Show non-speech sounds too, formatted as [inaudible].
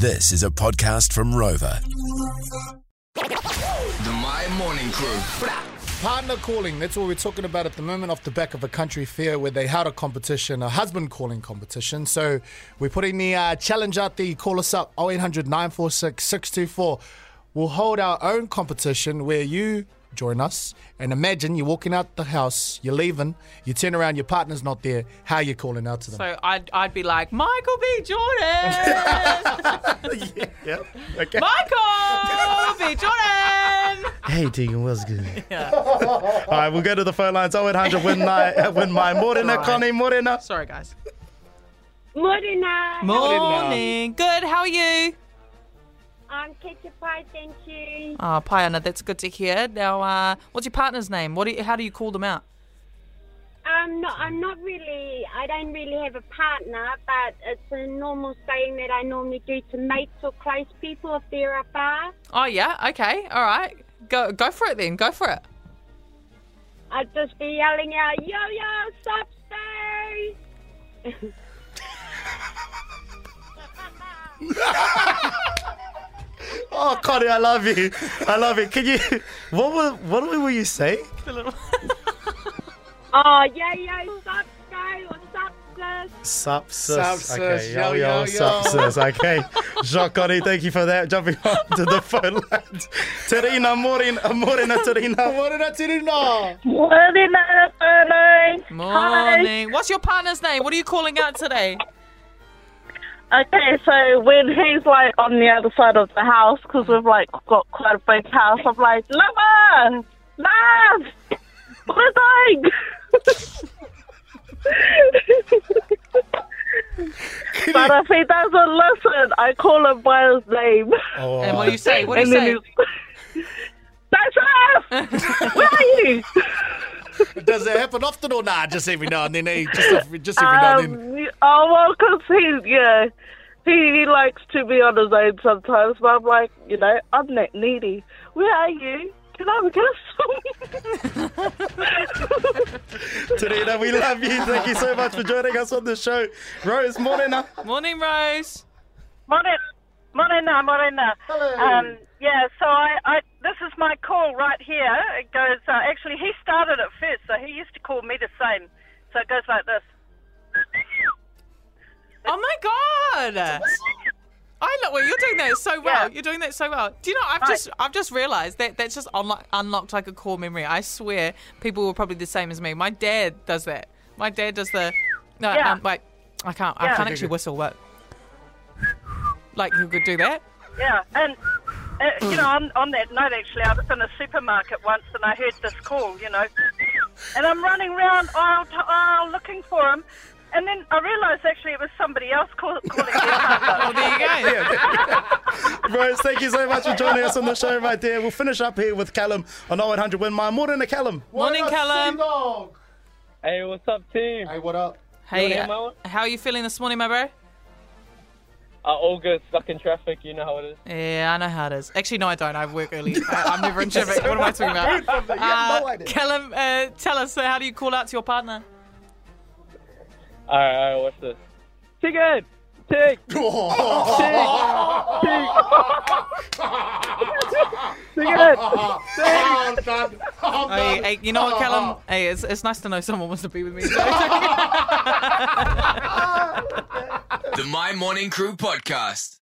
This is a podcast from Rova. The Mai Morning Crew. Partner calling, that's what we're talking about at the moment off the back of a country fair where they had a competition, a husband calling competition. So we're putting the uh, challenge out there. You call us up 0800 946 624. We'll hold our own competition where you join us and imagine you're walking out the house, you're leaving, you turn around, your partner's not there. How are you calling out to them? So I'd, I'd be like, Michael B. Jordan! [laughs] yeah, yeah. Okay. Michael B. Jordan! Hey, Tegan, what's good? [laughs] Yeah. All right, we'll go to the phone lines. 0800 win Mai, uh, win Mai. Morena, Connie, Morena. Sorry, guys. Morena. Morning. Good. How are you? I'm Kei te pai, thank you. Oh, Pai ana, that's good to hear. Now, uh, what's your partner's name? What do you, how do you call them out? Um, no, I'm not really, I don't really have a partner, but it's a normal saying that I normally do to mates or close people if they're afar. Oh, yeah. Okay. All right. Go, go for it then. Go for it. I'd just be yelling out, yo, yo, stop, stay. [laughs] [laughs] Oh, Connie, I love you. I love it. Can you, what were, what were you saying? [laughs] Oh, yeah, yeah, stop, stay, or stop, sis. Sup, sis. Sup, sis. Okay, Yo, yo, yo, yo, sup, sis. Okay. Jacques, Connie, thank you for that. Jumping [laughs] on to the phone lines. Terina, Morena, Morena, Terina. Morena, Tirina. Morena, Morena. Morning. What's your partner's name? What are you calling out today? Okay, so when he's like on the other side of the house, because we've like got quite a big house, I'm like, Love, love, what are you doing? but if he doesn't listen, I call him by his name. Oh, And what do you say? What do you say? he's, [laughs] Joseph, where are you? Does it happen often or not? Just every now and then. eh? Just, every- just every now and then. Oh well, because he, yeah, he, he likes to be on his own sometimes. But I'm like, you know, I'm that needy. Where are you? Can I have a kiss? Terina, we love you. Thank you so much for joining us on the show. Rose, Morena. Morning, Rose. Morning. Morena, Morena, Morena. Um, yeah, so I, I, this is my call right here. It goes. Uh, actually, he started it first, so he used to call me the same. So it goes like this. Oh my god! [laughs] I love. Well, you're doing that so well. Yeah. You're doing that so well. Do you know? I've just I've just realised that that's just unlock, unlocked like a core memory. I swear, people were probably the same as me. My dad does that. My dad does the. No, Yeah. um, wait. I can't. I can't actually whistle. But like you could do that. Yeah, and uh, you know, on, on that note, actually, I was in a supermarket once and I heard this call, you know, and I'm running around aisle to aisle looking for him, and then I realised actually it was somebody else call, calling their Oh, partner. there you go. [laughs] Rose, thank you so much for joining us on the show right there. We'll finish up here with Callum on 0800 Win Mai. Morena, Callum. Morning, What Callum. Dog? Hey, what's up, team? Hey, what up? Hey, uh, how are you feeling this morning, my bro? Uh, all good, stuck in traffic, you know how it is. Yeah, I know how it is. Actually, no, I don't. I work early. I, I'm never in traffic. What am I talking about? [laughs] You have no Uh. Callum, uh, tell us, uh, how do you call out to your partner? Alright, alright, watch this. Chicken! Tick! Chicken! Oh, God. Oh, Hey, hey, you know what, Callum? [laughs] Hey, it's, it's nice to know someone wants to be with me. [laughs] The Mai Morning Crew podcast.